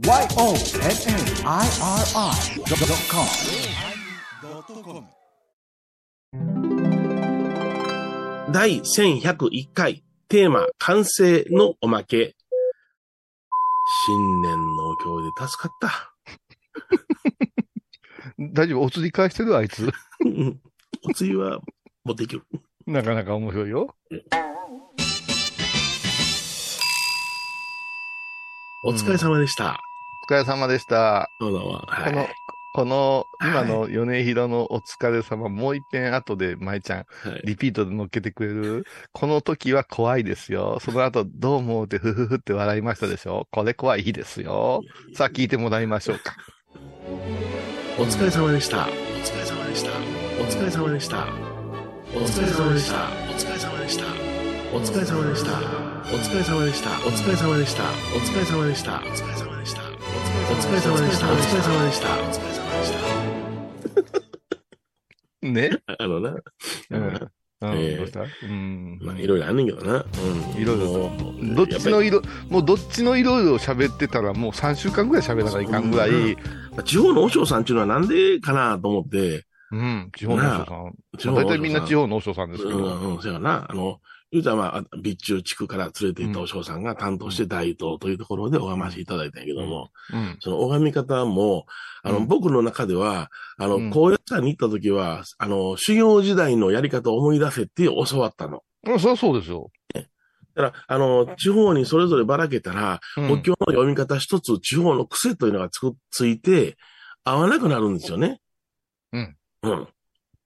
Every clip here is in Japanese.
YONNIRI.com 第1101回テーマ完成のおまけ。新年の今日で助かった。大丈夫？お釣り返してる？あいつ。うんお次は持っていける。なかなか面白いよ。お疲れ様でした。お疲れ様でした。どうぞ。はこのい。、この、今の米広のお疲れ様、もう一遍後で舞ちゃん、はいリピートで乗っけてくれる？この時は怖いですよ。その後、どう思うってふふふって笑いましたでしょ？これ怖いですよ。さあ聞いてもらいましょうか。お疲れ様でした。お疲れ様でした。お疲れ様でした。お疲れ様でした。お疲れ様でした。お疲れ様でした。お疲れ様でした。お疲れ様でした。お疲れ様でした。お疲れ様でした。お疲れ様でした。お疲れ様でした。お疲れ様でした。ね？あのな、うん。うんえうん。まあいろいろあんねんけどな。うん。いろいろどっちの色、もうどっちの色々喋ってたらもう3週間ぐらい喋らないかんぐらい、うん地方の和尚さんっていうのはなんでかなと思って、うん、地方のお師匠地さん。大体みんな地方方のお師匠さんですけど。うん、うん、そうやな。あの、言うたらまあ、備中地区から連れて行ったお嬢さんが担当して大東というところで拝ませていただいたんやけども、うん。その拝み方も、あの、うん僕の中では、あの、うん高野山に行った時は、あの、修行時代のやり方を思い出せって教わったの。あそりゃそうですよ。だから、あの、地方にそれぞればらけたら、うんお経の読み方一つ、地方の癖というのがつく、ついて、合わなくなるんですよね。うん。うん。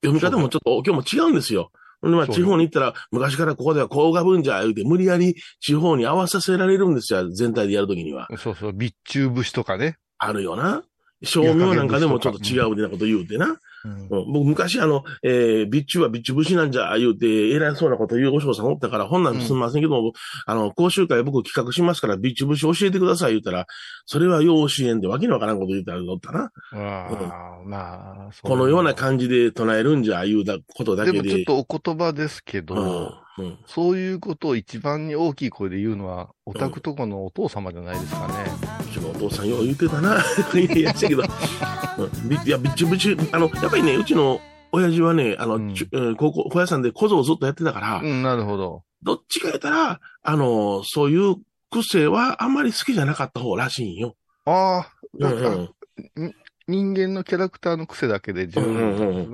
読み方もちょっとお経も違うんですよ。ほんで、まあ、地方に行ったら、昔からここではこうがぶんじゃ、言うて、無理やり地方に合わさせられるんですよ。全体でやるときには。そうそう、備中節とかね。あるよな。正明なんかでもちょっと違うみたいなこと言うてな。うんうん僕昔あの、えー、備中は備中節なんじゃ、言うて、偉そうなこと言うお嬢さんおったから、ほんなんすみませんけども、あの、講習会僕企画しますから、備中節教えてください言うたら、それはよう教えんで、わけのわからんこと言うたらおったな。ああ、まあ、このような感じで唱えるんじゃ、言うたことだけで。でもちょっとお言葉ですけど、うん、うん。そういうことを一番に大きい声で言うのは、お宅とこのお父様じゃないですかね。うちのお父さんよう言ってたな。いや、したけど。うんびいや、備中節、あの、やっぱりね、うちの親父はね、あの、うん高校、小屋さんで小僧をずっとやってたから、うん、なるほど。どっちか言ったら、あの、そういう癖はあんまり好きじゃなかった方らしいんよ。ああ、うんなんかうん。人間のキャラクターの癖だけで十分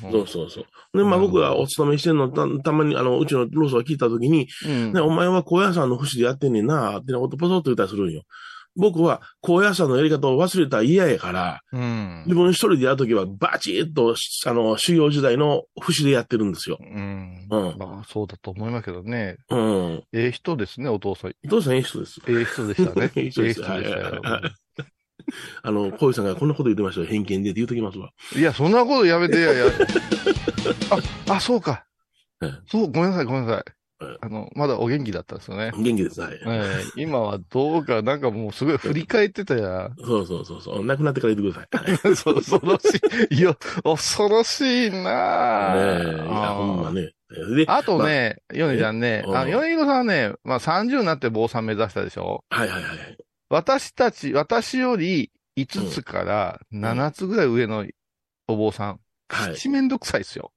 そうそうそう。で、まあ僕がお勤めしてんの、たたまに、あの、うちのローソンが聞いたときに、うんね、お前は高野山の節でやってんねんな、ってなことポソッと言ったりするんよ。僕は高野山のやり方を忘れたら嫌やから、うん自分一人でやるときはバチッと、あの、修行時代の節でやってるんですよ。うん。うんまあ、そうだと思いますけどね。うん。ええ人ですね、お父さん。どうしたらいい人です。ええ人でしたね。ええ人でしたよ。はいあの、小井さんがこんなこと言ってましたよ。偏見でって言うときますわ。いや、そんなことやめて、いやいや。あ、あ、そうかええ。そう、ごめんなさい、ごめんなさいええ。あの、まだお元気だったんですよね。元気です。はい。ええ今はどうか、なんかもうすごい振り返ってたや。そうそうそうそう。亡くなってから言ってください。そう恐ろしい。いや、恐ろしいなねぁえ、いや、ほんまね。で、あとね、ヨネちゃんね、あ、うんヨネヒロさんはね、まあ30になって坊さん目指したでしょ？はいはいはい。私たち、私より5つから7つぐらい上のお坊さん、はい。口めんどくさいですよ。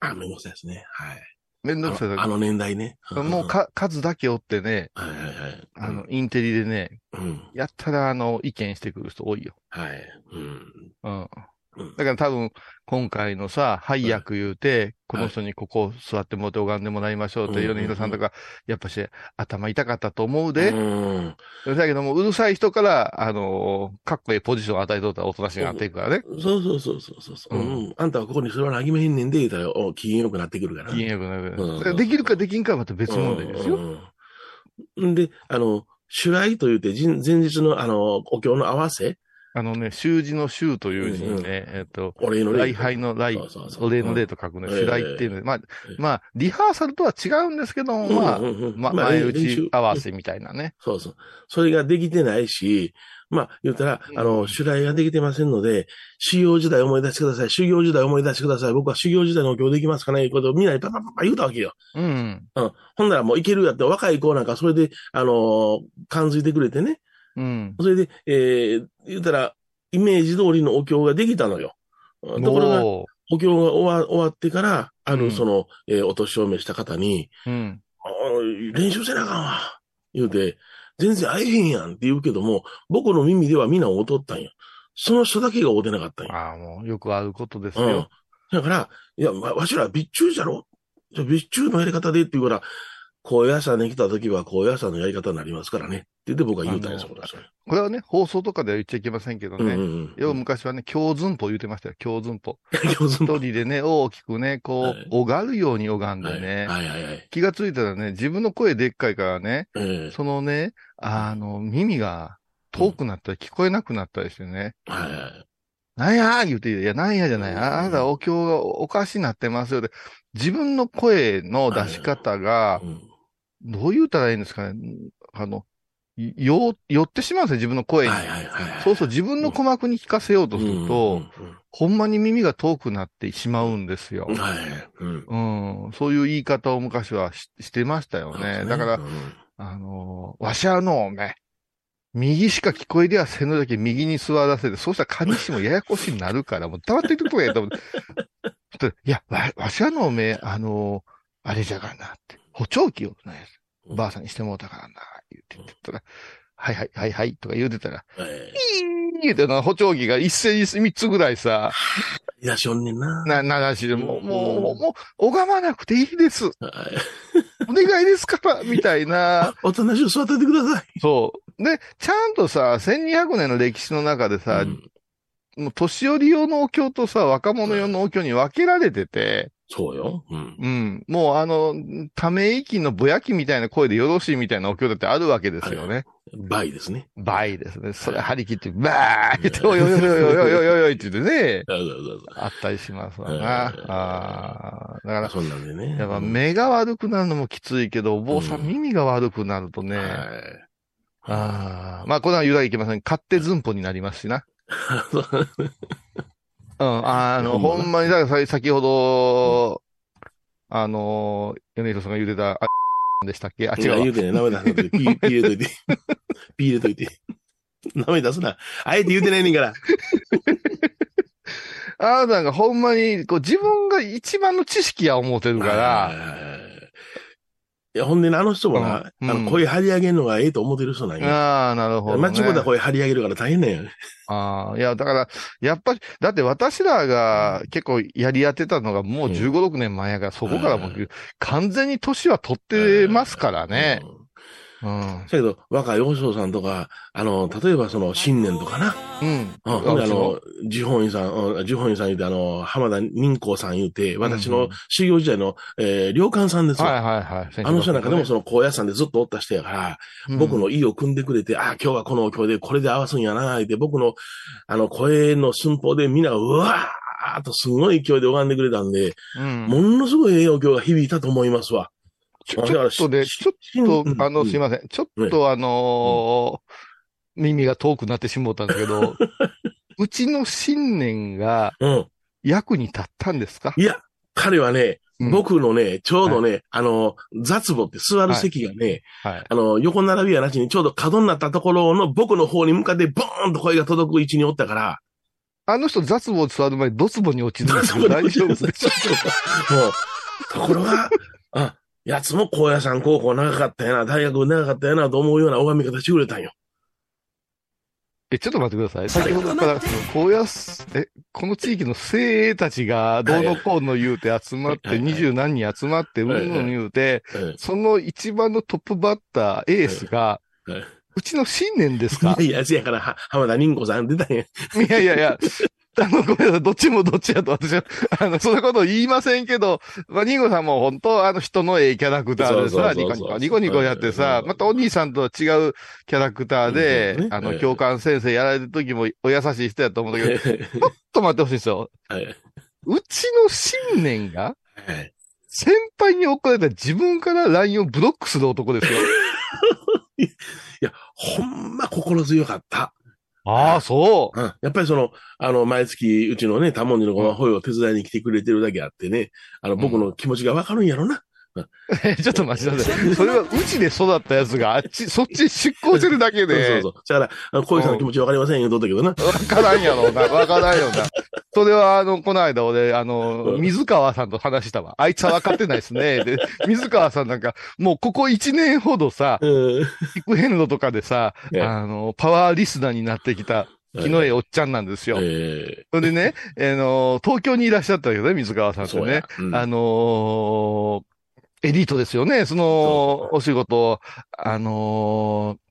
あ、めんどくさいですね。はい。めんどくさいあのあの年代ね。もうか、数だけおってね、はいはいはい。あの、インテリでね、うん。やったら、あの、意見してくる人多いよ。はい。うん。うん。うんだから多分、今回のさ、配役言うて、この人にここ座ってもらって拝んでもらいましょうって、うん米広さんとか、やっぱし、頭痛かったと思うで。うん。だけども、うるさい人から、あのーかっこいいポジションを与えとったらおとなしくなっていくからね。そうそうそうそうそうそう。んん。あんたはここに座らなあきめへんねんで、言うたら、お、機嫌よくなってくるから。機嫌よくなる。うんだからできるかできんかはまた別問題ですよ。うんで、あの、主来と言って、前日の、あの、お経の合わせ、あのね、習字の習という字にね、えっと、お礼拝の礼お礼の礼と書くね、うん主礼っていうので、まあええ、まあ、リハーサルとは違うんですけども、まあうん、うんうんま、まあ前打ち合わせみたいなね。そうそう。それができてないし、まあ、言ったら、あの、主来ができてませんので、修行時代思い出してください。修行時代思い出してください。僕は修行時代のお経できますかねいうことをみんなにパパパパ言うたわけよ。うん。うん。ほんならもういけるやって、若い子なんかそれで、あのー感づいてくれてね。うん。それで、えー、言うたら、イメージ通りのお経ができたのよ。ところが、お経が終わ終わってから、ある、うんその、えーお年を召した方に、うん。練習せなあかんわ。言うて、全然会えへんやんって言うけども、僕の耳では皆会うとったんよ。その人だけが会うてなかったんよ。ああ、もう、よくあることですうんよ。。だから、いや、わわしら備中じゃろじゃあ備中のやり方でって言うから、高野山に来た時は高野山のやり方になりますからね。って言って僕は言うたんや、あのそこれ。これはね、放送とかでは言っちゃいけませんけどうんね。うんうん。要は昔はね、共寸法言ってましたよ、共寸法。上手一人でね、大きくね、こはい、う拝るように拝んでね。はいはいはい。気がついたらね、自分の声でっかいからね、ええそのね、あの、耳が遠くなったり聞こえなくなったりしてね、はいはい。なんやー言うて、いや、なんやじゃない。あなたお経がおかしになってますよで、自分の声の出し方が、うんどう言うたらいいんですかね？あの、よ、寄ってしまうんですよ、自分の声に。そうそう、自分の鼓膜に聞かせようとすると、ほんまに耳が遠くなってしまうんですようん。はい。うん。うん、そういう言い方を昔はししてましたよね。だからう、んあのーわしゃのおめ、右しか聞こえりゃせぬだけ右に座らせて、そうしたら上しもややこしになるから、もう黙っていてくれと思って。いや、わ、わしゃのおめ、あのーあれじゃがなって、補聴器をね、ばあさんにしてもうたからな、言って言ってたら、はいはいはいはいとか言うてたら、はい。ピーってな補聴器が一斉に三つぐらいさ、いらっしゃんねんな。な、ならしで、もう、もう、もう、もう、拝まなくていいです。はいお願いですから、みたいな。おとなしく座っててください。そう。で、ちゃんとさ、1200年の歴史の中でさ、うんもう年寄り用のお経とさ、若者用のお経に分けられてて、そうよ。うん。うん。もうあの、ため息のぼやきみたいな声でよろしいみたいなお経だってあるわけですよね。倍ですね。倍ですね。それ張り切って、ばーって、おいおいおいおいおいおいおいって言ってね。あったりしますわな。ああ。だから、そんなんでね。やっぱ目が悪くなるのもきついけど、お坊さん耳が悪くなるとね。はい。ああ。まあ、これは由らいけません。勝手ずんぽになりますしな。うん。あの、ほんまに、だからさ先ほど、あの、米広さんが言ってた、あ、でしたっけ？あ、違う言うてね、名前出さないで、ピー、入れといて。ピー入れといて。名前出すな。あえて言うてないねんから。あなたがほんまに、こう、自分が一番の知識や思ってるかはいら、はいや、ほんでね、あの人もな、うんあの、声張り上げるのがええと思ってる人なんや。ああ、なるほど、ね。マッチボーダー声張り上げるから大変なんや。ああ、いや、だから、やっぱり、だって私らが結構やりやってたのがもううん15、6年前やから、そこからもはう完全に年は取ってますからね。うん。うん。だけど、若い和尚さんとか、あの、例えばその、新年とかな。うん。うん。あの、地本院さん、うん地本院さん言うて、あの、浜田任光さん言うて、私の修行時代の、えー、良寛さんですよ。はいはいはい。あの人なんかでもその高野山でずっとおった人やから、うん僕の意を組んでくれて、ああ、今日はこのお経でこれで合わすんやな、って僕の、あの、声の寸法でみんながうわーっとすごい勢いで拝んでくれたんで、うん。ものすごいええお経が響いたと思いますわ。ちょっとで、ちょっと、あの、すいまません。ちょっとあのー耳が遠くなってしもうたんだけど、うちの信念が。役に立ったんですか？いや、彼はね、うん。僕のね、ちょうどね、あの、雑母って座る席がね、はい。あの、横並びやなしにちょうど角になったところの僕の方に向かってボーンと声が届く位置におったから、あの人雑棒座る前にドツボに落ちるんですけど大丈夫です ところが、あ、やつも高野山高校長かったやな、大学長かったやなと思うような拝み方してくれたんよ。え、ちょっと待ってください。先ほどから、こうやす、え、この地域の精鋭たちが、どうのこうの言うて集まって、二十何人集まって、うんはいはい。うん言うて、うんその一番のトップバッター、エースがうちの信念ですか？いやいや、せやから、は浜田任子さん出たんや。いやいやいや、あの、ごめんなさい、どっちもどっちやと私は、あの、そんなこと言いませんけど、まあ、ニコさんも本当、あの人のええキャラクターでさ、ニコニコ、ニコニコやってさう、んまたお兄さんとは違うキャラクターでうん、あの、ええ教官先生やられる時もお優しい人やと思うんだけど、ちょっと待ってほしいんですよ。はい。うちの信念が、はい。先輩に怒られた自分から LINE をブロックする男ですよ。いや、ほんま心強かった。ああ、そう。うん。やっぱりその、あの、毎月、うちのね、タモンジのごまホイを手伝いに来てくれてるだけあってね、あの、僕の気持ちがわかるんやろな。え ちょっと待ちなさい。それはうちで育ったやつがあっち、そっち出向してるだけ そうで。そうそう。だから、あの、恋さんの気持ちわかりませんよ、とったけどな。わからんやろうな。わからんよな。それは、あの、この間俺、あの、水川さんと話したわ。あいつは分かってないですね。で、水川さんなんか、もうここ1年ほどさ、うん。聞く遍路とかでさ、ええあの、パワーリスナーになってきた、気のええおっちゃんなんですよ。えそれでね、あの、東京にいらっしゃったけどね、水川さんえってね。うんあのーエリートですよね。その、お仕事、あのー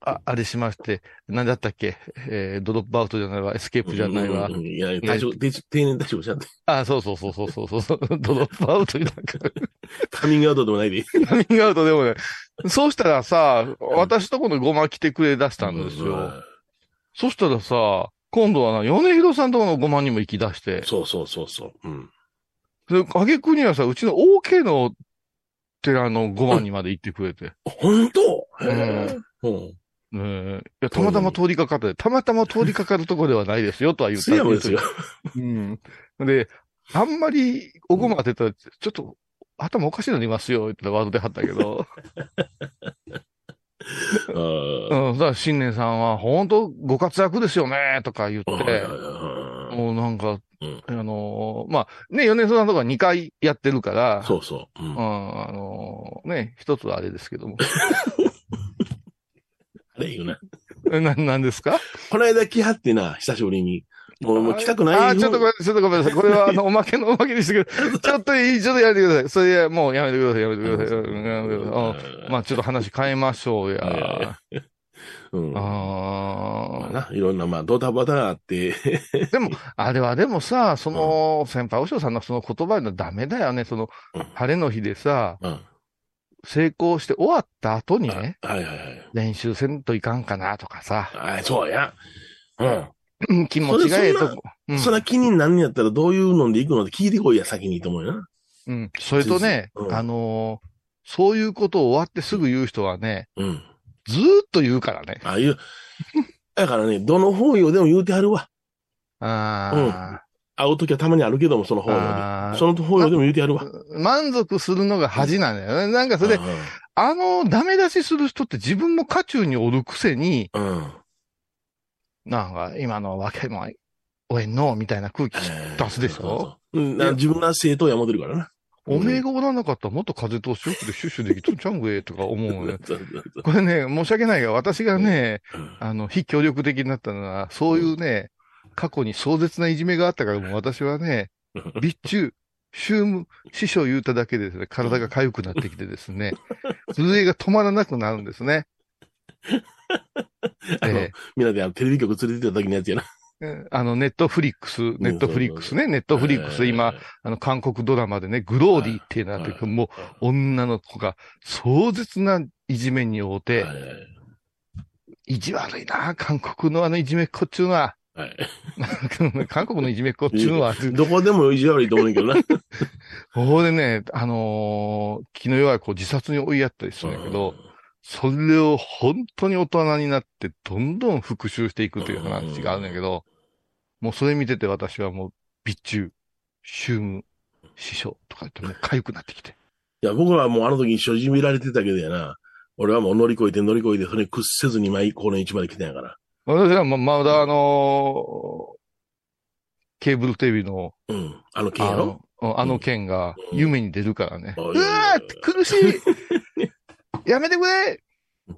あ、あれしまして、何だったっけ？えー、ドロップアウトじゃないわ、エスケープじゃないわうん。うんうんいや、退職、定定年退職しちゃって。あ、そうそうそうそうそうそう、ドロップアウトになんか、カミングアウトでもないで。カミングアウトでもね。そうしたらさ、私とこのごま来てくれ出したんですうんよ。そしたらさ、今度はな、米広さんとこのごまにも行き出して、そうそうそうそう。うん。で、あげくにはさ、うちの OK の寺のごまにまで行ってくれて。本当？へえ。うん。ねえいや、たまたま通りかかって、たまたま通りかかるとこではないですよとは言った津山ですよ。うん。で、あんまりおごま当てたら、ちょっと頭おかしいのりますよ、ってワードで貼ったけど。あうん、だから新年さんは本当ご活躍ですよね、とか言って、あ。もうなんか、うんあのーまあ、ね、米津さんとか2回やってるから、そうそう。うんうん、あのーね、一つはあれですけども。あれ言うな。えな、なんですか？この間来はってな、久しぶりに。もう、もう来たくないあー、ちょっとごめん、ちょっとごめんなさい。これは、あの、おまけのおまけにしてくだ。ちょっといい、ちょっとやめてください。それで、もうやめてください、やめてください。まあ、ちょっと話変えましょうや。うん。まああな、いろんな、まあ、ドタバタがあって、ー でも、あれはでもさ、その、先輩お嬢さんのその言葉のダメだよね。そのうん、晴れの日でさ、うん。成功して終わった後にはいね、はいはい。練習せんといかんかなとかさ、あそうや。うん。うん 気持ちがええとこ。うんそら気になんねやったらどういうので行くのって聞いてこいや、先にと思うよな。うん。それとね、うんあのーそういうことを終わってすぐ言う人はね、うん。ずーっと言うからね。ああいう、だからね、どの方用でも言うてはるわ。あ会うときはたまにあるけども、そのあ、方用あで。その方用でも言うてやるわ。ー満足するのが恥なんだよね。なんかそれで、あの、ダメ出しする人って自分も渦中におるくせに、うん。うん。なんか今のわけも、おえんの、みたいな空気出すでしょ？そうそううん、な自分が正当や思ってるからな。おめえがおらなかったらもっと風通しよくでシュッシュできとんちゃうんぐえとか思う これね、申し訳ないが、私がね、うん。あの、非協力的になったのは、そういうね、過去に壮絶ないじめがあったから、もう私はね、備中、宗務、師匠言うただけでですね、体が痒くなってきてですね、震えが止まらなくなるんですね。あのえみんなであのテレビ局連れて行った時のやつやな。えあの、ネットフリックス、ネットフリックスね、ネットフリックス、今、あの、韓国ドラマでね、グローリーっていうのがあって、もう、女の子が壮絶ないじめに遭うては、い。意地悪いな、韓国のあのいじめっ子っちゅうのは。はい。韓国のいじめっ子っちゅうのは、どこでも意地悪いと思うんだけどな。ここでね、あのー気の弱い子を自殺に追いやったりするんだけど、それを本当に大人になって、どんどん復讐していくという話があるんだけど、もうそれ見てて私はもう、備中、宗務、師匠とか言ってもう痒くなってきて。いや、僕はもうあの時に所持見られてたけどやな。俺はもう乗り越えて乗り越えて、それに屈せずに毎この位置まで来たんやから。私はま、まだあのーケーブルテレビの、うん。あの件あやろ？の、あの件がうん夢に出るからね。ううんわー苦しいやめてくれ。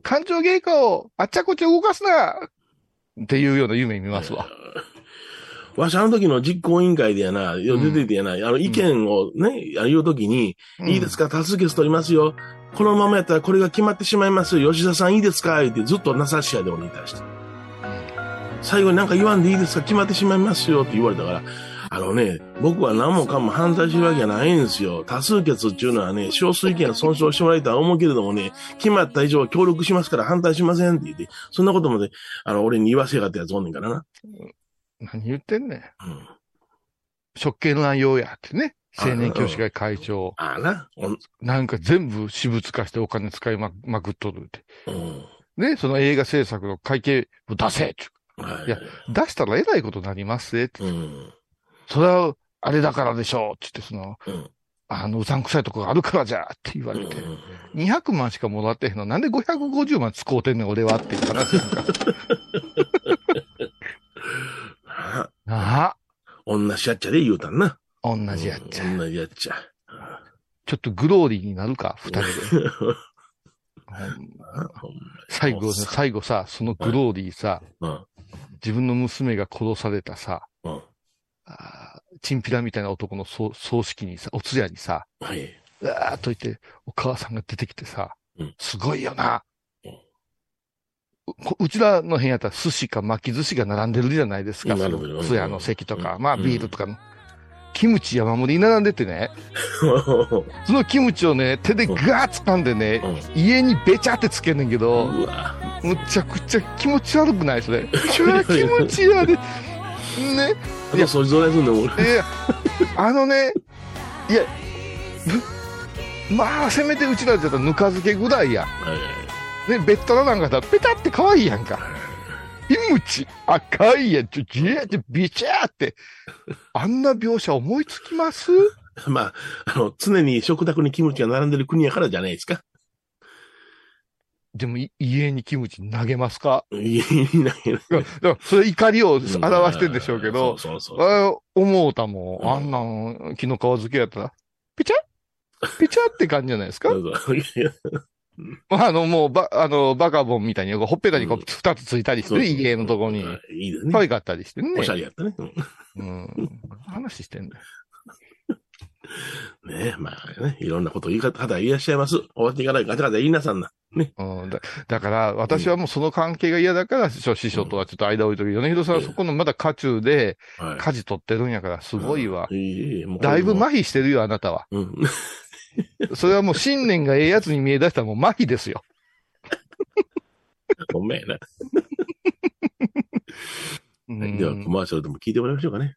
感情芸家をあっちゃこっちゃ動かすな。っていうような夢見ますわ。わしあの時の実行委員会でやな、よ出ててやな、あの意見をね、言う時に、いいですか？多数決取りますよ。このままやったらこれが決まってしまいますよ。吉田さんいいですか？言ってずっとなさしやで俺に対して。最後になんか言わんでいいですか？決まってしまいますよ。って言われたから、あのね、僕は何もかも反対してるわけじゃないんですよ。多数決っていうのはね、少数意見を尊重してもらいたいと思うけれどもね、決まった以上は協力しますから反対しませんって言って、そんなことまで、あの、俺に言わせやがったやつおんねんからな。何言ってんねん。うん。職権乱用やってね。青年教師会会長。ああな。なんか全部私物化してお金使いままくっとるって。うん。ね、その映画制作の会計を出せってはい。いや出したらえらいことになりますぜって。うん。それは、あれだからでしょうって言って、その、うんあの、うさんくさいとこがあるからじゃって言われて、200万しかもらってへんの、なんで550万使うてんねん、俺はっていう話なんか。あなあ、同じやっちゃで言うたんな。同じやっちゃ。うん同じやっちゃ。ちょっとグローリーになるか、二人で。最後ね、最後さ、そのグローリーさ、うん。自分の娘が殺されたさ、うん。チンピラみたいな男の葬葬式にさ、お通夜にさ、はい。うわーっといて、お母さんが出てきてさ、うんすごいよな。うちらの辺やったら寿司か巻き寿司が並んでるじゃないですか。そなるほどの通夜の席とか、うんまあビールとかの。キムチ山盛りに並んでてね、そのキムチをね、手でガーッ掴んでね、家にべちゃってつけんねんけど。むちゃくちゃ気持ち悪くないそれ。気持ち悪い。ね。あと、それぞれすんのも。で、あのね、いや、ぶまあ、せめてうちらだったらぬか漬けぐらいや。はいね、べったらなんかだったらペタって可愛いやんか。キムチ、赤いやん、ちょ、じーって、ビチャーって。あんな描写思いつきます？まあ、あの、常に食卓にキムチが並んでる国やからじゃないですか。でも、い家にキムチ投げますか？家にないいやだから、それ怒りを表してんでしょうけど、そうそうそう。あ思うたも。あんなん、木の皮漬けやったら、ピチャピチャって感じじゃないですか？あの、もう、ば、あの、バカボンみたいに、ほっぺたにこう二つついたりして家のとこに。いいですね。可愛かったりしてね。おしゃれやったね。うんうん。話してんだよ。ねまあね、いろんなこと言い方、方いらっしゃいます。終わっていかないガチャガチャ言いなさんな。ね。うん、だだから、私はもうその関係が嫌だから、師匠師匠とはちょっと間置いとく。米広さんはそこのまだ渦中で、はい。舵取ってるんやから、すごいわ。だいぶ麻痺してるよ、あなたは。うん。それはもう信念がええやつに見え出したらもう麻痺ですよ。ごめんな。うんでは、コマーシャルでも聞いてもらいましょうかね。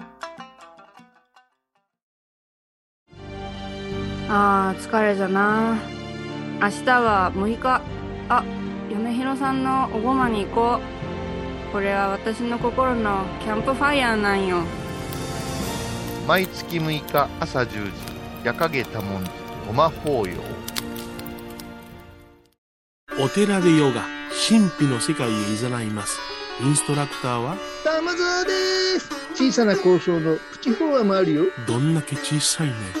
あー疲れじゃな。明日は6日。あ嫁ひろさんのおごまに行こう。これは私の心のキャンプファイヤーなんよ。毎月6日朝10時、夜影多文字、ごま法要。お寺でヨガ、神秘の世界へ誘います。インストラクターは、玉沢です。小さな交渉のプチフォアもあるよ。どんだけ小さいね。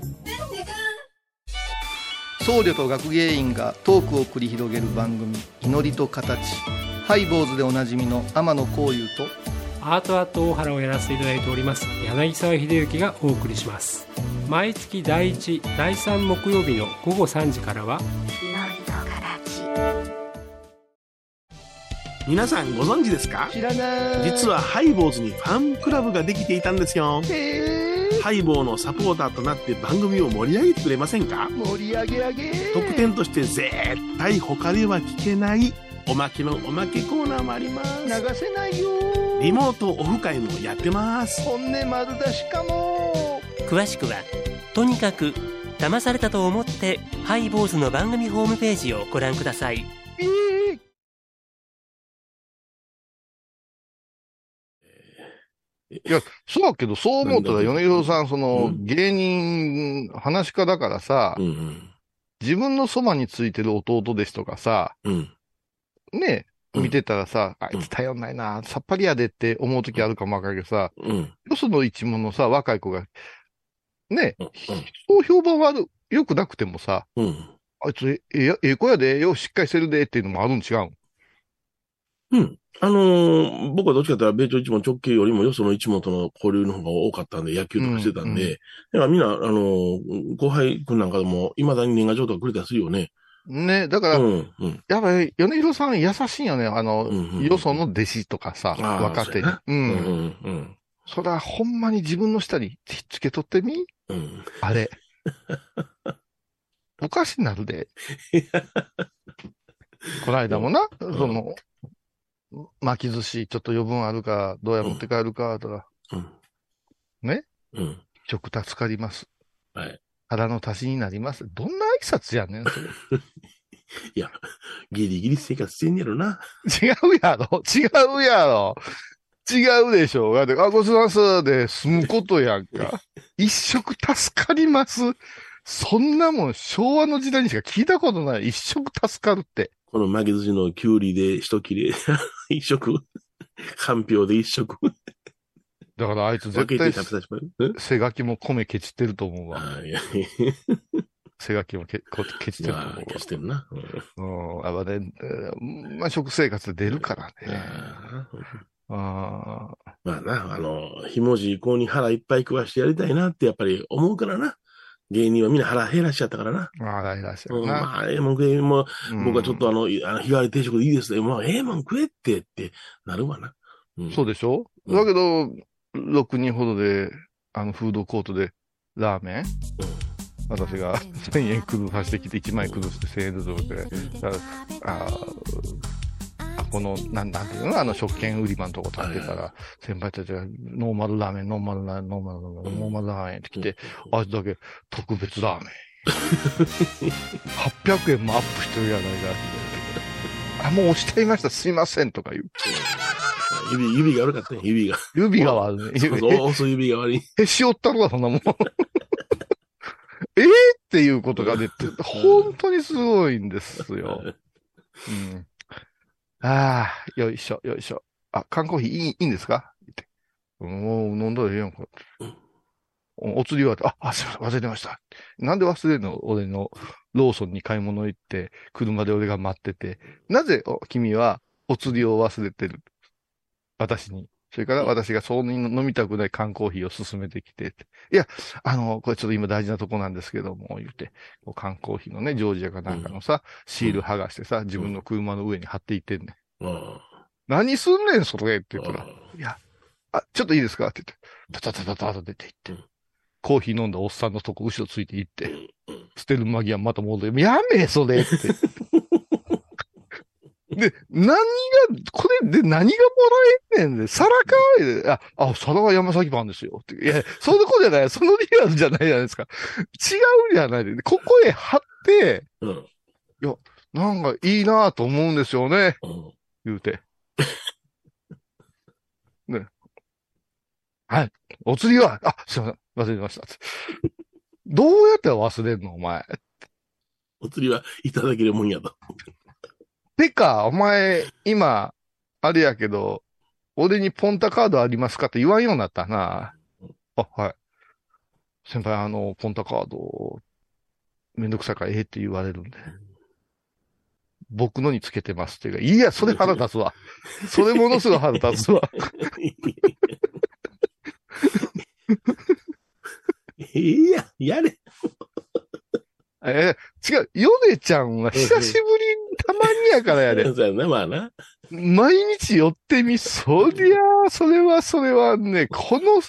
僧侶と学芸員がトークを繰り広げる番組「祈りと形」ハイボーズでおなじみの天野幸雄とアートアート大原をやらせていただいております柳沢秀幸がお送りします。毎月第1第3木曜日の午後3時からは皆さんご存知ですか？知らない。実はハイボーズにファンクラブができていたんですよ。へえハイボーのサポーターとなって番組を盛り上げてくれませんか？盛り上げ上げ。特典として絶対他では聞けないおまけのおまけコーナーもあります。流せないよ。リモートオフ会もやってます。本音丸出しかも。詳しくはとにかく騙されたと思ってハイボーズの番組ホームページをご覧ください。ええいや、そうだけど、そう思ったら、米広さん、その、うん芸人、話し家だからさ、うんうん。自分のそばについてる弟弟子とかさ、うん。ね、うん見てたらさ、あいつ頼んないな、さっぱりやでって思う時あるかもわかるけどさ、うん。よその一門のさ、若い子が、ね、うんそう評判悪、良くなくてもさ、うん。あいつ、え、ええ子やで、ようしっかりしてるでっていうのもあるん違うん。うん。あのー僕はどっちかというと、米朝一門直系よりもよその一門との交流の方が多かったんで、野球とかしてたんで、だからみんな、あのー後輩君なんかでも、未だに年賀状とかくれたりするよね。ね、だから、うん、うん。やっぱり、米広さん優しいよね。あの、うんうんよその弟子とかさ、若手に。う。うんん、うん、それはほんまに自分の下にひっつけとってみ？うん。あれ。おかしになるで。この間もな、その、巻き寿司ちょっと余分あるか、どうや持って帰るか、とか、うん。ね？うん。食助かります。はい。腹の足しになります。どんな挨拶やねん、それ。いや、ギリギリ生活してんねやろな。違うやろ違うやろ違うでしょだって、あ、ごちそうさまですで済むことやんか。一食助かります。そんなもん昭和の時代にしか聞いたことない。一食助かるって。この巻き寿司のキュウリで一切れ、一食、かんぴょうで一食、だからあいつ絶対。背書きも米ケチってると思うわ。ああ、いや、背書きもけこケチってると思うわ消してるな。うんうん。あまあね、えーまあ、食生活で出るからね。ああああまあな、あの、ひもじい子に腹いっぱい食わしてやりたいなってやっぱり思うからな。芸人はみんな腹減らしちゃったからな。まあ、いらっしゃうん、るな。まあ、ええもん食え、もう、うん僕はちょっとあの、いあの日替わり定食でいいですね。もう、ええもん食えってってなるわな。うん、そうでしょ、うんだけど、6人ほどで、あの、フードコートで、ラーメン？私が1000円崩さしてきて、1万円崩して1000円ずつ置いて、あーあ、この、なん、なんていうの？あの、食券売り場のとこ立ってたら、先輩たちが、ノーマルラーメン、ノーマルラーメン、ノーマルラーメン、ノーマルラーメンって来て、あいつだけ、特別ラーメン。800円もアップしてるやないかって。あ、もう押しちゃいました、すいません、とか言う。指、指が悪かったね、指が。指が悪いね。そうそう、指が悪い。へし折ったのか、そんなもん。え？えっていうことが出て、本当にすごいんですよ。うん。ああ、よいしょ、よいしょ。あ、缶コーヒーいいいいんですか？って。もう飲んだらええやんか。おお釣りは、あ、あ、すいません、忘れてました。なんで忘れるの俺のローソンに買い物行って、車で俺が待ってて、なぜお君はお釣りを忘れてる？私に。それから私がそうに飲みたくない缶コーヒーを勧めてきて。いや、あの、これちょっと今大事なとこなんですけども、言って、こう缶コーヒーのね、ジョージアかなんかのさ、シール剥がしてさ、自分の車の上に貼っていってんねん。うん。何すんねん、それって言ったら、いや、あ、ちょっといいですかって言って、タタタタタと出て行って、コーヒー飲んだおっさんのとこ後ろついて行って、捨てる間際また戻って、やめえ、それって。で、何が、これで何がもらえんねんで、皿かいで、あ、あ、皿は山崎パンですよ。いや、そんなことじゃない。そのリアルじゃないじゃないですか。違うじゃないで。ここへ貼って、うん。いや、なんかいいなと思うんですよね。うん。言うて。ね。はい。お釣りは、あ、すいません。忘れてました。どうやって忘れんのお前。お釣りはいただけるもんやと。てか、お前、今、あれやけど、俺にポンタカードありますか？って言わんようになったな。あ、はい。先輩、あの、ポンタカード、めんどくさいからええって言われるんで。僕のにつけてますっていうか、いや、それ腹立つわ。それものすごい腹立つわ。ええや、やれ。えー違う、ヨネちゃんは久しぶりにたまにやからやで。そうやな、まあな。毎日寄ってみ、そりゃあ、それはそれはね、この、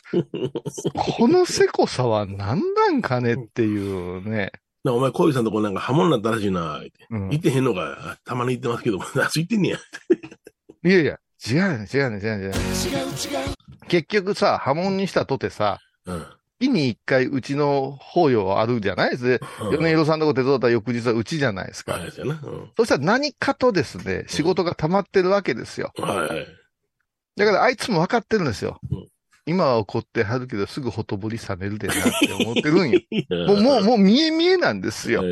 このせこさは何なんかねっていうね。なお前、小井さんとこなんか刃物になったらしいな。言ってうん言ってへんのか。たまに言ってますけど、あ、ついてんねや。いやいや、違うね、違うね、違うね、違うね。結局さ、波紋にしたとてさ、うん。月に一回うちの法要あるじゃないですね。うん米広さんのとこ手伝った翌日はうちじゃないですか。はい。うん。そしたら何かとですね、仕事が溜まってるわけですよ。はいはい。だからあいつも分かってるんですよ。うん今は怒ってはるけど、すぐほとぼり冷めるでなって思ってるんよ。もう、ももう、もう見え見えなんですよ。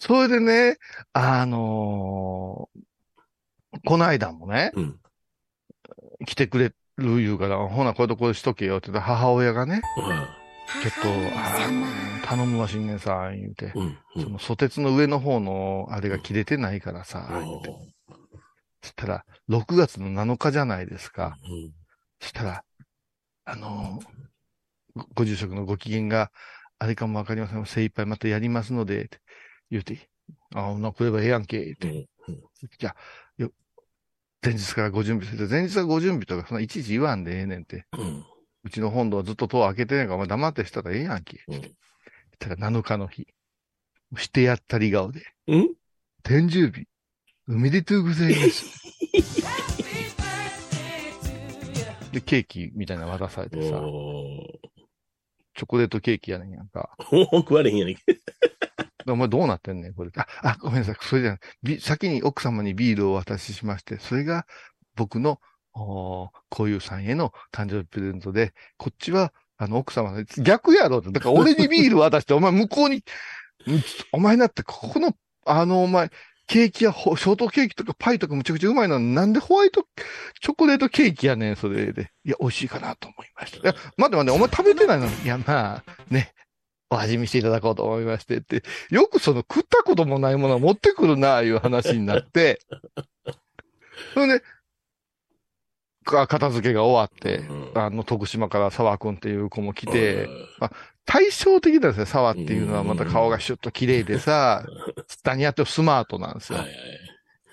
それでね、あのーこの間もね、うん。来てくれる言うから、ほな、これとこれしとけよって言ったら母親がね、はちょっと、頼むわ、新年さん、言うて。うん。うんその、ソテツの上の方の、あれが切れてないからさ、言うて。そしたら、6月の7日じゃないですか。うんそしたら、あのーご、ご住職のご機嫌があれかもわかりません。精一杯またやりますので、って言うて、ああ、な、来ればええやんけ、って。じゃあ、よ、前日からご準備する。前日はご準備とか、そんないちいち言わんでええねんって。うん。うちの本堂はずっと戸開けてないから、お前黙ってしたらええやんけ。うんたら7日の日。してやったり顔で。うん？天寿日。おめでとうございます。で、ケーキみたいなの渡されてさ、チョコレートケーキやねんやんか。食われへんやねん。お前どうなってんねん、これ。あ、あ、ごめんなさい。それじゃない先に奥様にビールを渡ししまして、それが僕の、おーこういうさんへの誕生日プレゼントで、こっちは、あの、奥様の、逆やろって。だから俺にビール渡して、お前向こうに、お前だって、ここの、あの、お前、ケーキやほショートケーキとかパイとかむちゃくちゃうまいのなんでホワイトチョコレートケーキやねん、それで。いや、美味しいかなと思いました。いや、待って待って、お前食べてないの。いや、まあ、ね、お味見していただこうと思いましてって、よくその食ったこともないものを持ってくるな、いう話になって、それで、か片付けが終わって、あの、徳島から沢くんっていう子も来て、まあ、対照的なんですね、沢っていうのはまた顔がシュッと綺麗でさ、何やってもスマートなんですよ。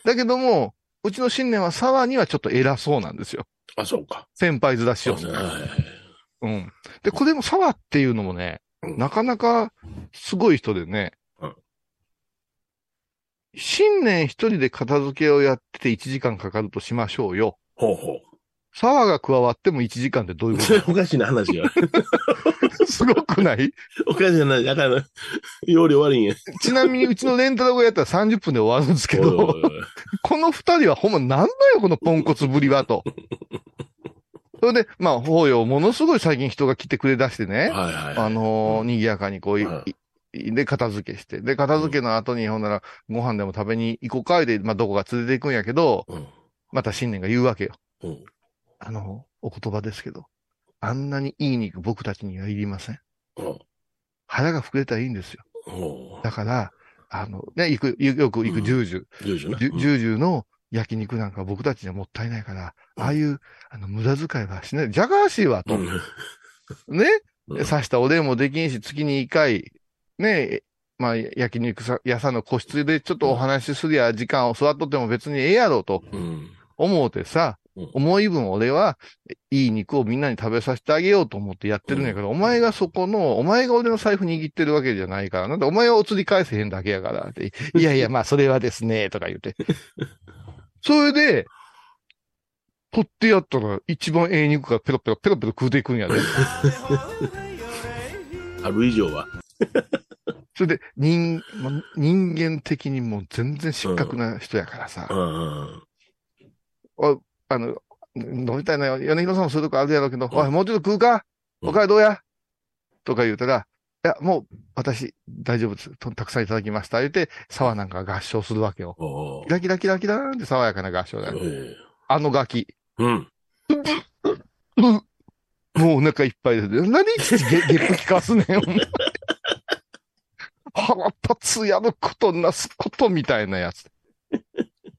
だけども、うちの新年は沢にはちょっと偉そうなんですよ。あ、そうか。先輩面しよううん。で、これも沢っていうのもね、なかなかすごい人でね、新年一人で片付けをやってて1時間かかるとしましょうよ。ほうほう。沢が加わっても1時間ってどういうこ おかしいな話が。と すごくない？おかしいな、だから、容量悪いんや。ちなみにうちのレンタル小屋やったら30分で終わるんですけど、この二人はほんまなんだよ、このポンコツぶりはと。それで、まあ、法要、ものすごい最近人が来てくれ出してね、あのー賑やかにこう、いいで、片付けして。で、片付けの後に、ほんなら、ご飯でも食べに行こうかいで、まあ、どこか連れて行くんやけど、また新年が言うわけよ。あの、お言葉ですけど、あんなにいい肉僕たちにはいりません。腹が膨れたらいいんですよ。だから、あの、ね、行く、よく行くジュージュジュージュの焼肉なんか僕たちにはもったいないから、ああいう、あの、無駄遣いはしない。ジャガーシーはと。ね、刺したおでんもできんし、月に一回、ね、まあ、焼肉さ屋さんの個室でちょっとお話しすりゃ時間を座っとっても別にええやろうと思うてさ、思い分俺はいい肉をみんなに食べさせてあげようと思ってやってるんやけど、お前がそこの、お前が俺の財布握ってるわけじゃないから、な。んでお前はお釣り返せへんだけやからって、いやいや、まあそれはですね、とか言って。それで、取ってやったら一番ええ肉がペロペロペロペロ食うていくんやで。ある以上は。それで、人、ま人間的にもう全然失格な人やからさ。おあの、飲みたいなよ。米広さんもそういうとこあるやろうけど、おい、もうちょっと食うか？おかわりどうや？とか言うたら、いや、もう、私、大丈夫です。とたくさんいただきました。言って、沢なんか合唱するわけよ。キラキラキラキラーンって爽やかな合唱だよ。あのガキ。うん。もうお腹いっぱいです。何ゲゲップ聞かすねん。腹立つやることなすことみたいなやつ。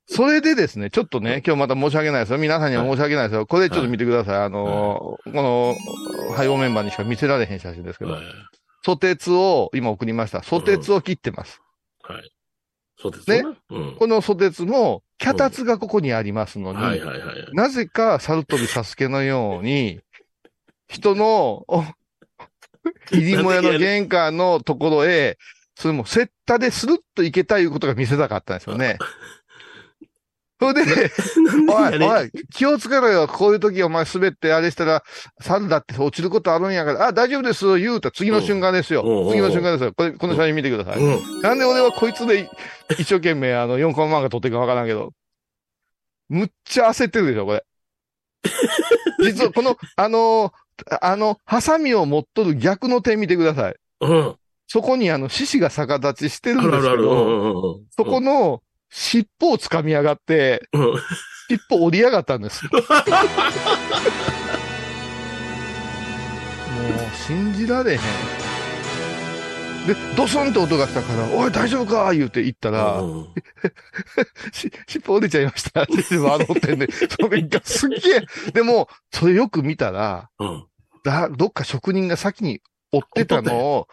それでですね、ちょっとね、今日また申し訳ないですよ。皆さんには申し訳ないですよ。これちょっと見てください。あのーこの、配合メンバーにしか見せられへん写真ですけど、ソテツを今送りました。ソテツを切ってます。はい。そうですねね。うん。このソテツも、脚立がここにありますのに、はいはいはい。なぜか、サルトビサスケのように、人の、お入り小屋の玄関のところへ、それもセッタでスルッと行けたいうことが見せたかったんですよね。それで、おい、おい、気をつけろよ。こういう時お前滑ってあれしたら、猿だって落ちることあるんやから、あ、大丈夫です。言うた次の瞬間ですよ。次の瞬間ですよ。これ、この写真見てください。なんで俺はこいつで 一生懸命あの4コマ漫画撮ってるかわからんけど、むっちゃ焦ってるでしょ、これ。実はこの、あの、あの、ハサミを持っとる逆の点見てください。うん。そこにあの、獅子が逆立ちしてるんですけど、そこの尻尾を掴み上がって、尻尾折り上がったんです。も信じられへん。で、ドスンって音がしたから、おい、大丈夫か？言うて言ったら、し、尻尾折れちゃいましたって笑ってんで、それがすっげえ。でも、それよく見たら、だ、どっか職人が先に折ってたのを、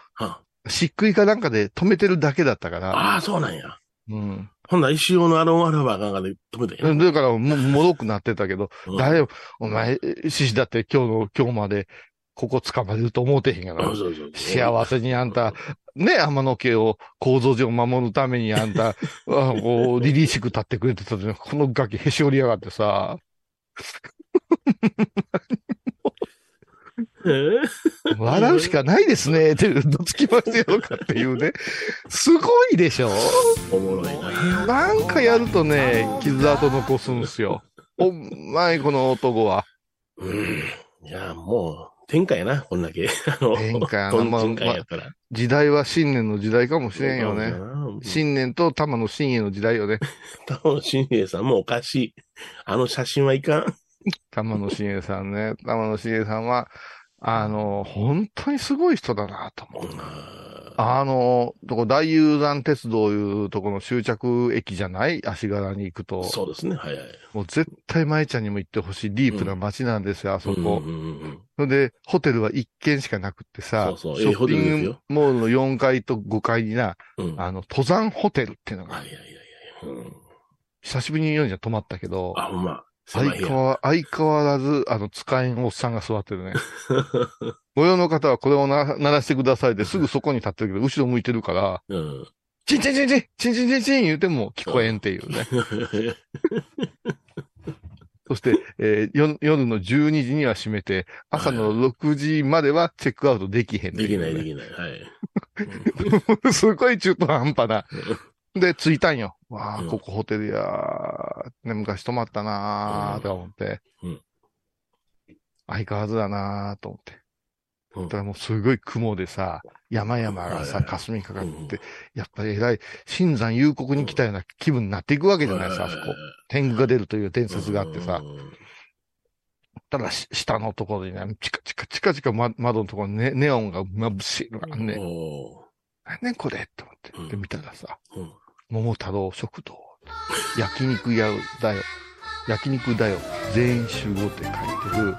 漆喰かなんかで止めてるだけだったから。ああ、そうなんや。うん。ほんなら石用のアロンアルファかなんかで止めたんや。だから、も、もろくなってたけど、誰よ、お前、獅子だって今日の、今日まで、ここ捕まれると思うてへんがな。そうそう幸せにあんた、ね、天野家を、構造上守るためにあんた、あこう、リリーシック立ってくれてたのに、このガキへし折りやがってさ、笑うしかないですね、って、どつきますよかっていうね。すごいでしょ？おもろいな。なんかやるとね、傷跡残すんすよ。お前、この男は。うん。いや、もう、天下やな、こんだけ。天下やな。まあちんかんやったら。時代は新年の時代かもしれんよね。新年と玉の新への時代よね。玉野新平さんもおかしい。あの写真はいかん。玉野新栄さんね。玉野新栄さんは、あの、本当にすごい人だなと思う。あの、とこ大雄山鉄道いうとこの終着駅じゃない？足柄に行くと。そうですね、はいはい。もう絶対舞ちゃんにも行ってほしい。ディープな街なんですよ、あそこ。うんうんうんそれで、ホテルは一軒しかなくってさ、そうそう。ええショッピングモールの4階と5階にな、うん。あの、登山ホテルっていうのが、久しぶりに読んじゃ泊まったけど、あ、ほんま。相変わ相変わらず、あの、使えんおっさんが座ってるね。ご用の方はこれをな鳴らしてくださいですぐそこに立ってるけど、後ろ向いてるから、うん。チンチンチンチンチンチンチンチン言うても聞こえんっていうね。そして、えーよ夜の12時には閉めて、朝の6時まではチェックアウトできへん、できない、できない。はい。すごい中途半端な。で、着いたんよ。わあ、ここホテルやー。ね、昔泊まったなーとか思って。うん相変わらずだなーと思って。だからもうすごい雲でさ、山々がさ、霞みかかって、やっぱり偉い、新山幽谷に来たような気分になっていくわけじゃないですか、あそこ。天狗が出るという伝説があってさ。ただし、下のところにね、チカチカチカチカ、ま、窓のところにね、ネオンが眩しいのがあんね。何ねこれって思って。で、見たらさ、桃太郎食堂、焼肉屋だよ、焼肉だよ、全員集合って書いてる。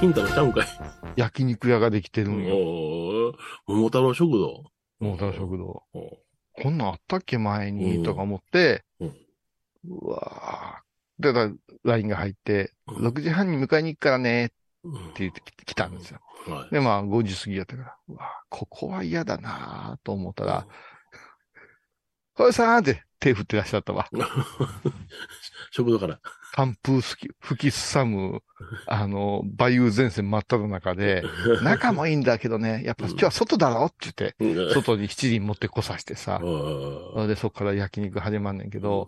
金太郎ちゃうんかい。焼肉屋ができてるんよ。おー桃太郎食堂。桃太郎食堂。こんなんあったっけ前に、とか思って、うわぁ。で、だ LINE が入って、6時半に迎えに行くからね、って言ってきたんですよ。はいで、まあ、5時過ぎやったから、うわぁここは嫌だなぁと思ったら、小江さんって手振ってらっしゃったわ。食堂から。寒風吹き吹きすさむ、あの、梅雨前線真っ只中で、中もいいんだけどね、やっぱ今日は外だろって言って、外に七輪持ってこさしてさ、で、そこから焼肉始まんねんけど、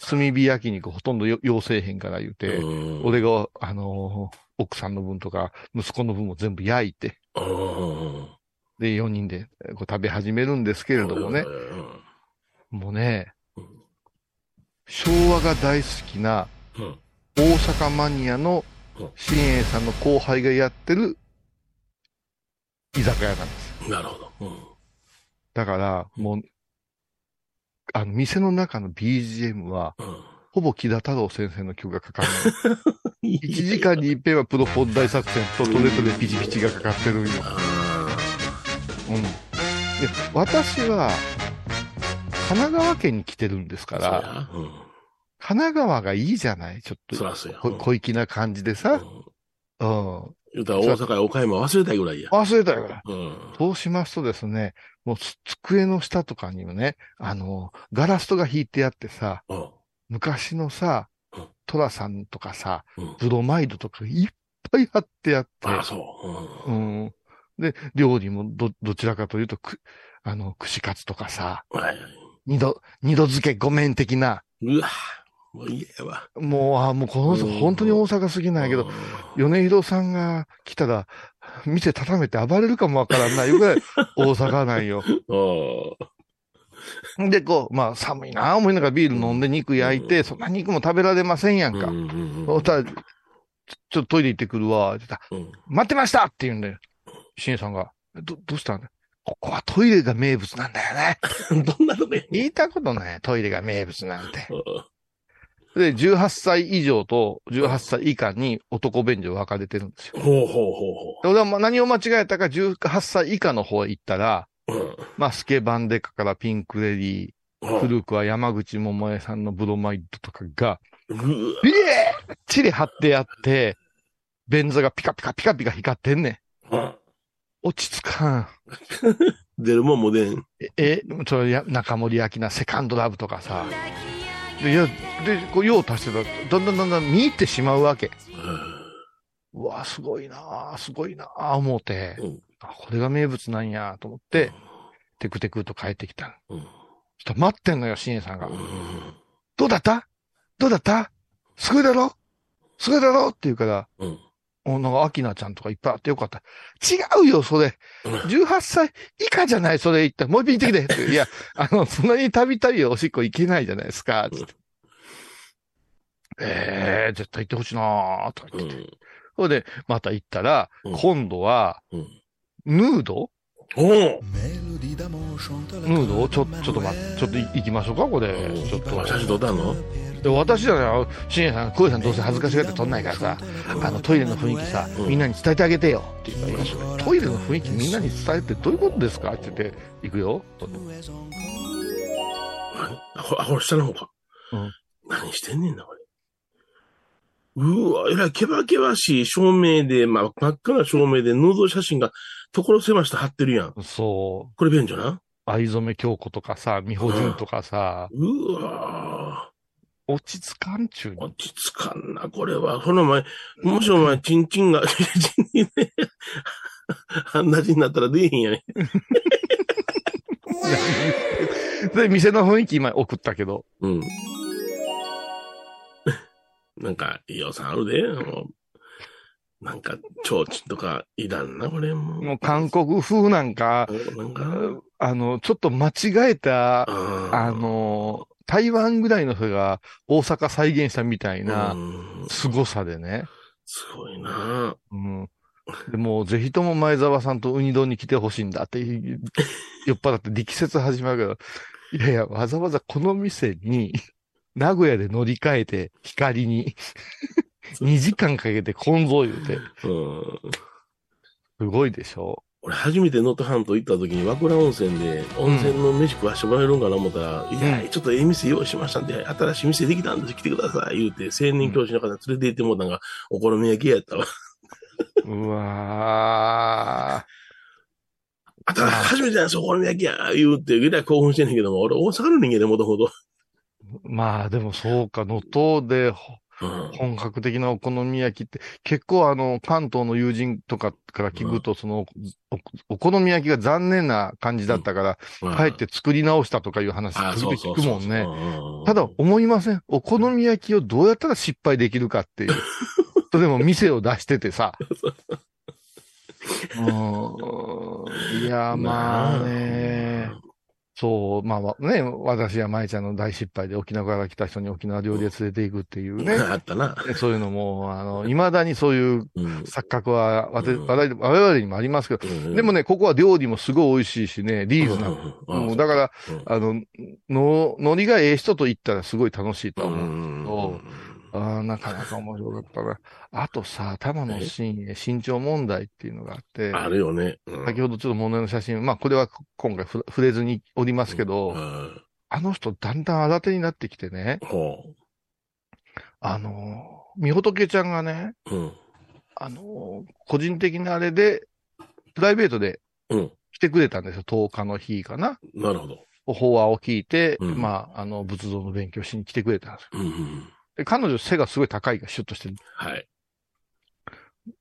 炭火焼肉ほとんどよ要せえへんから言うて、俺が、あのー奥さんの分とか、息子の分も全部焼いて、で、4人でこう食べ始めるんですけれどもね、もうね、昭和が大好きな、大阪マニアの新栄さんの後輩がやってる居酒屋なんです。なるほど。うんだから、もう、あの、店の中の BGM は、ほぼ木田太郎先生の曲がかかるの。1時間に一遍はプロポン大作戦とトレトレピチピチがかかってるんよ。うん。で、私は、神奈川県に来てるんですから、神奈川がいいじゃない？ちょっと。小粋な感じでさ。うん。言うたら大阪や岡山忘れたいぐらいや。忘れたよ。うん。そうしますとですね、もうつ机の下とかにもね、あの、ガラストが引いてあってさ、昔のさ、トラさんとかさ、ブロマイドとかいっぱい貼ってあって。あそう。うん。で、料理もど、どちらかというと、く、あの、串カツとかさ、はい。二度、二度漬けごめん的な。うわもう嫌やわ。もう、あもうこの人本当に大阪すぎないけど、米広さんが来たら、店畳めて暴れるかもわからんないぐらい 大阪なんよ。で、こう、まあ寒いな思いながらビール飲んで肉焼いて、そんな肉も食べられませんやんか。そしたら、ちょっとトイレ行ってくるわ、って言ったら、待ってましたって言うんだよ。しんさんが、ど、どうしたんだここはトイレが名物なんだよね。どんなとこや言いたことない、トイレが名物なんて。うん。で、18歳以上と18歳以下に男便所分かれてるんですよ。ほうほうほうで俺はまあ何を間違えたか18歳以下の方へ行ったら、ほう。まあ、スケバンデカからピンクレディー、うん。古くは山口百恵さんのブロマイドとかが、ビエーチリ張っ!てあって、便座がピカピカピカピカ光ってんねん。うん落ち着かん。出るもんも出ん。え、え、そ中森明菜セカンドラブとかさ。で、いや、で、こう、用を足してたら、だんだんだんだん見入ってしまうわけ。うわ、すごいなあすごいなあ思うて、うんあ、これが名物なんやと思って、テクテクと帰ってきた。うん。ちょっと待ってんのよ、シンさんが。うんどうだった？どうだった？すごいだろ？すごいだろ？って言うから、うん。お、なんか、アキナちゃんとかいっぱいあってよかった。違うよ、それ。18歳以下じゃない、それ言ったら、もう一品言ってきて。いや、あの、そんなにたびたびおしっこ行けないじゃないですか、つって。ええ絶対行ってほしいなーとかう言って。ん。それで、また行ったら、うん今度は、うん。ヌード？おうヌードをちょ、ちょっと待って、ちょっと行きましょうか、これ。ちょっと。写真撮ったの？で、私じゃない、シエさん、クエさんどうせ恥ずかしがって撮んないからさ、あの、トイレの雰囲気さ、うんみんなに伝えてあげてよって言ったら、トイレの雰囲気みんなに伝えてどういうことですか？って言って、行くよ。何あ、これ、あ、これ下の方か。うん何してんねんな、これ。うわ、えらい、けばけばしい照明で、まあ、真っ赤な照明で、ヌード写真が所狭しと貼ってるやん。そう。これ便所な藍染め京子とかさ、美穂純とかさ、うわ落ち着かんちゅうに。落ち着かんな、これは。その前、もしお前、チンチンが、チンチンね、あんなじになったら出えへんやね。で、店の雰囲気今送ったけど、うん。なんか、いい予算あるで。もうなんか、提灯とかいらんな、これもう。もう韓国風なんか、なんか、あの、ちょっと間違えた、ああの、台湾ぐらいの人が大阪再現したみたいなうん凄さでね。すごいな。うん。でもうぜひとも前澤さんとウニ丼に来てほしいんだって、酔っ払って力説始まるけど、いやいや、わざわざこの店に、名古屋で乗り換えて、光に、2 時間かけてコンゾ言うて、うん。すごいでしょ俺、初めて能登半島行った時に、和倉温泉で、温泉の飯食わしてもらえるんかな思ったら、いや、ちょっとええ店用意しましたんで、新しい店できたんです、来てください、言うて、青年教師の方連れて行ってもらったのが、お好み焼き屋やったわ。うわあた初めてなんですよ、お好み焼き屋、言うて、ぐらい興奮してんねんけども、俺、大阪の人間でもともと。ー。まあでもそうか、能登でほうん。本格的なお好み焼きって、結構あの、関東の友人とかから聞くと、その、おお好み焼きが残念な感じだったから、帰って作り直したとかいう話、聞くもんね。ねただ、思いません。お好み焼きをどうやったら失敗できるかっていう。それでも店を出しててさ。いや、まあね。そう、まあね、私や舞ちゃんの大失敗で沖縄から来た人に沖縄料理へ連れて行くっていうね。あったな。そういうのも、あの、未だにそういううん。錯覚は我うん々我々にもありますけど、でもね、ここは料理もすごい美味しいしね、リーズナブル。うんもうだから、うんあの、の、ノリがええ人と言ったらすごい楽しいとう思う。ああ、なかなか面白かったな。あとさ、玉野真へ身長問題っていうのがあって、あるよね。うん先ほどちょっと問題の写真、まあこれは今回ふ触れずにおりますけど、うんあの人だんだん新手になってきてね、ほあの、みほとけちゃんがね。あの、個人的なあれで、プライベートでうん。来てくれたんですよ、10日の日かな。なるほど。法話を聞いて、うんまあ、あの、仏像の勉強しに来てくれたんですよ。うんうん。で彼女背がすごい高いから、シュッとしてる。はい。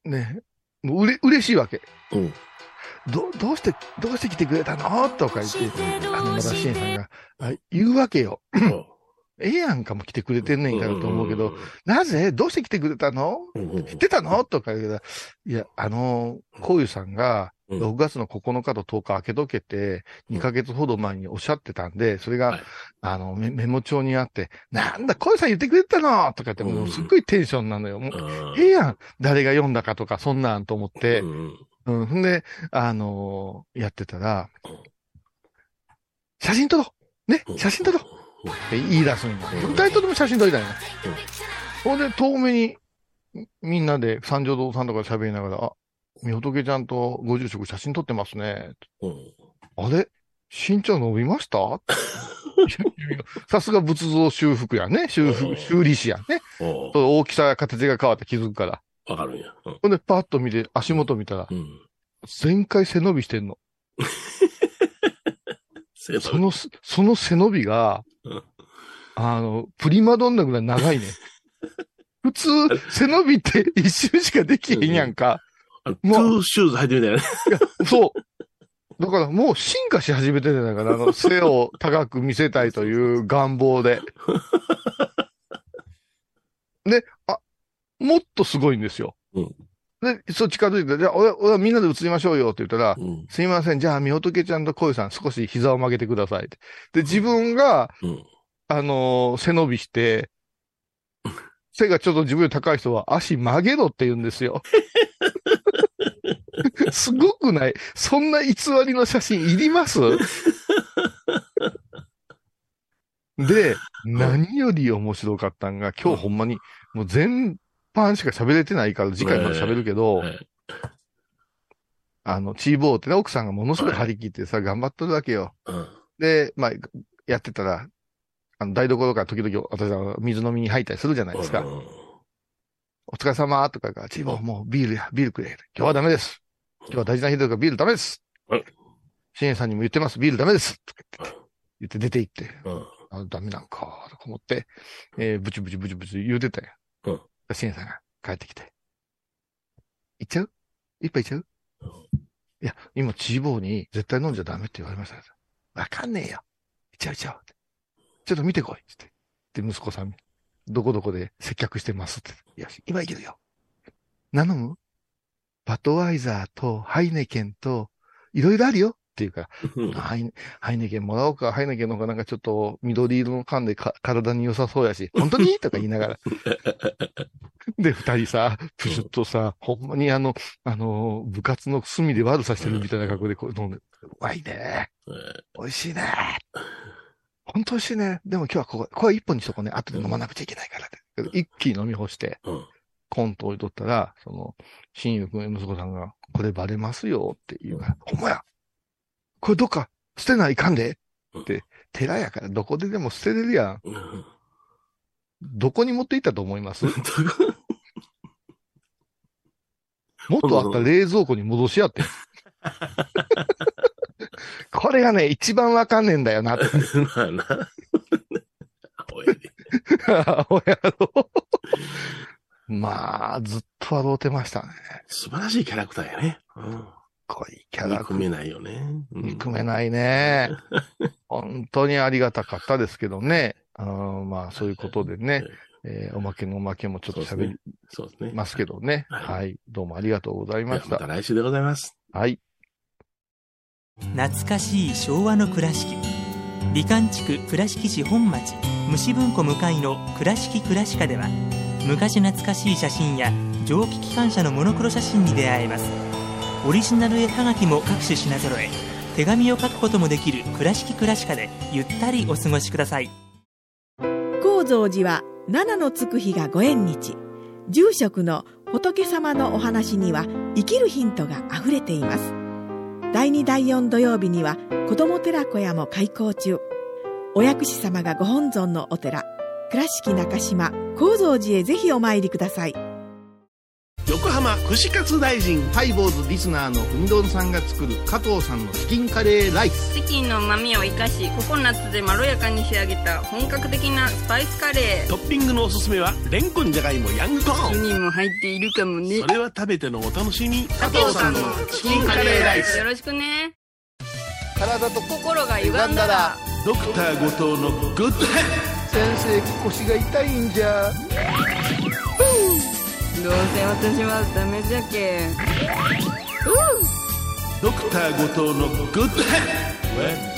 ね。もううれ、嬉しいわけ。うん。ど、どうして、どうして来てくれたの？とか言って、あの、まだシエンさんが、あ言うわけよ。ほええやんかも来てくれてんねんからと思うけど、んなぜどうして来てくれたの？知ってたの？とか言うから、いや、あの、こういうさんが、うん。6月の9日と10日開けとけて、2ヶ月ほど前におっしゃってたんで、それが、はい。あのメ、メモ帳にあって、なんだ、こういうさん言ってくれたの？とかって、もうすっごいテンションなのよ。もう、うんええやん。誰が読んだかとか、そんなんと思って、うんんで、あのーやってたら、写真撮ろう。ね？写真撮ろうって言い出すんよ。二人とも写真撮りたいの。ほんで、遠目に、みんなで三条堂さんとか喋りながら、あ、みほとけちゃんとご住職写真撮ってますね。あれ？身長伸びました？さすが仏像修復やね。修復、修理師やね。大きさや形が変わって気づくから。わかるんや。うんほんで、パッと見て、足元見たら、全開背伸びしてんの。そのす、その背伸びがうん、あの、プリマドンナぐらい長いね。普通、背伸びって一周しかできへんやんか。トゥーシューズ履いてみたいなね。そう。だからもう進化し始めてるんだから、あの、背を高く見せたいという願望で。で、あ、もっとすごいんですよ。で、そう近づいて、じゃあ、俺、俺はみんなで映りましょうよって言ったら、すいません、じゃあ、みほとけちゃんとこゆさん少し膝を曲げてくださいって。で、自分が、あのー背伸びして、背がちょっと自分より高い人は足曲げろって言うんですよ。すごくない？そんな偽りの写真いります？で、何より面白かったんが、今日ほんまに、もう全般しか喋れてないから次回まで喋るけど、あの、チーボーってね、奥さんがものすごい張り切ってさ、頑張っとるわけよ。で、まあ、やってたら、あの、台所から時々私は水飲みに入ったりするじゃないですか。お疲れ様とかが、チーボーもうビールや、ビールくれ。今日はダメです。今日は大事な日だからビールダメです。シエンさんにも言ってます、ビールダメです。とか言って言って出て行って、あダメなんか、とか思って、えー、ブチブチブチブチ言うてたよ。シエンさんが帰ってきて、行っちゃう？一杯いっちゃう？いや、今、チーボーに絶対飲んじゃダメって言われました。わかんねえよ。行っちゃう行っちゃう。ちょっと見てこい。つって。で、息子さん、どこどこで接客してますって。いや、今行けるよ。何飲む？バトワイザーとハイネケンと、いろいろあるよっていうから、ハイネハイネケンもらおうか、ハイネケンの方がなんかちょっと緑色の缶でか体に良さそうやし、本当に？とか言いながら。で、二人さ、プシュッとさ、ほんまにあの、あの、部活の隅で悪さしてるみたいな格好でこう飲んで、うまいね。美味しいね。本当美味しいね。でも今日はここ、これ一本にしとこうね。後で飲まなくちゃいけないからって。一気に飲み干して、コント置いとったら、その、親友君、息子さんが、これバレますよって言うから、ほんまやこれどっか捨てないかんでって、寺やからどこででも捨てれるやん。どこに持って行ったと思います？もっとあった冷蔵庫に戻しやって。これがね、一番わかんねえんだよなって。まあな。おやろ。まあ、ずっと笑うてましたね。素晴らしいキャラクターやね。うん。こいキャラ憎めないよね。憎めないね。本当にありがたかったですけどね。あのまあ、そういうことでね、えーおまけのおまけもちょっと喋りそうですね。ますけどね。はい。どうもありがとうございました。また来週でございます。はい。懐かしい昭和の倉敷美観地区倉敷市本町虫文庫向かいの「倉敷倉歯科」では昔懐かしい写真や蒸気機関車のモノクロ写真に出会えますオリジナル絵はがきも各種品揃え。手紙を書くこともできる「倉敷倉歯科」でゆったりお過ごしください。高蔵寺は七のつく日がご縁日。住職の仏様のお話には生きるヒントがあふれています。第2第4土曜日には子ども寺小屋も開校中。お薬師様がご本尊のお寺倉敷中島・高蔵寺へぜひお参りください。横浜串カツ大臣ハイボーズリスナーのうみどんさんが作る加藤さんのチキンカレーライス。チキンの旨味を生かしココナッツでまろやかに仕上げた本格的なスパイスカレー。トッピングのおすすめはレンコンじゃがいもヤングコーン。1人も入っているかもね。それは食べてのお楽しみ。加藤さんのチキンカレーライス。よろしくね体と心が歪んだら。ドクター後藤のグッドヘッ先生腰が痛いんじゃどうせ私はダメじゃけドクター後藤のグッドヘ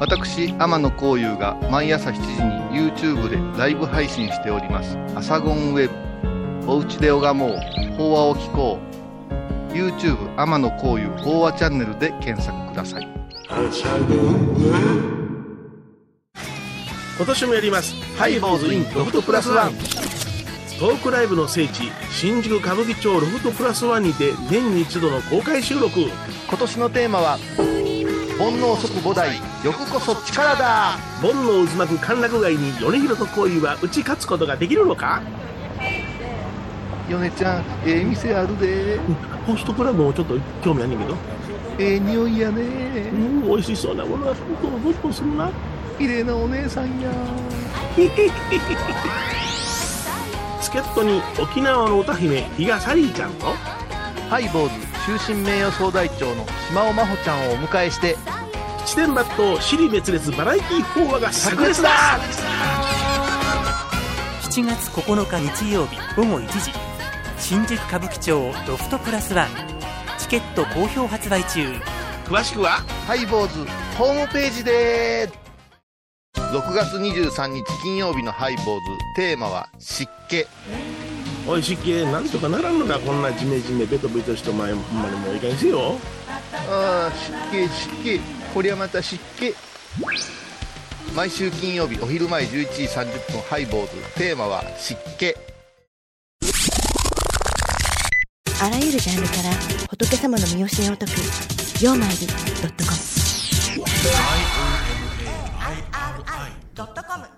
私天野幸雄が毎朝7時に YouTube でライブ配信しております。アサゴンウェブ。おうちで拝もう。法話を聞こう。YouTube 天野幸雄法話チャンネルで検索ください。今年もやります。ハイボーズインロフトプラスワン。トークライブの聖地新宿歌舞伎町ロフトプラスワンにて年に一度の公開収録。今年のテーマは煩悩即菩提欲こそ力だ。煩悩渦巻く歓楽街に米広と恋は打ち勝つことができるのか？米ちゃんええ店あるで。ホストクラブもちょっと興味あんねんけどええ匂いやねうん美味しそうなものがふんとふんとするな綺麗なお姉さんや。助っ人に沖縄の歌姫比嘉サリーちゃんと。ハイボーズ終身名誉総代長の島尾真帆ちゃんをお迎えして七点抜刀尻滅裂バラエティー法話が炸裂だ。7月9日日曜日午後1時新宿歌舞伎町ロフトプラスワンチケット好評発売中。詳しくは？ハイボーズホームページで6月23日金曜日のハイボーズ。テーマは湿気。おい湿気。なんとかならんのかこんなジメジメベトベトしてお前ほんまにもういいかにせよ。ああ湿気湿気。こりゃまた湿気。毎週金曜日お昼前11時30分ハイボーズ。テーマは湿気。あらゆるジャンルから仏様の身教えを解く「曜マイルドットコム」ドットコム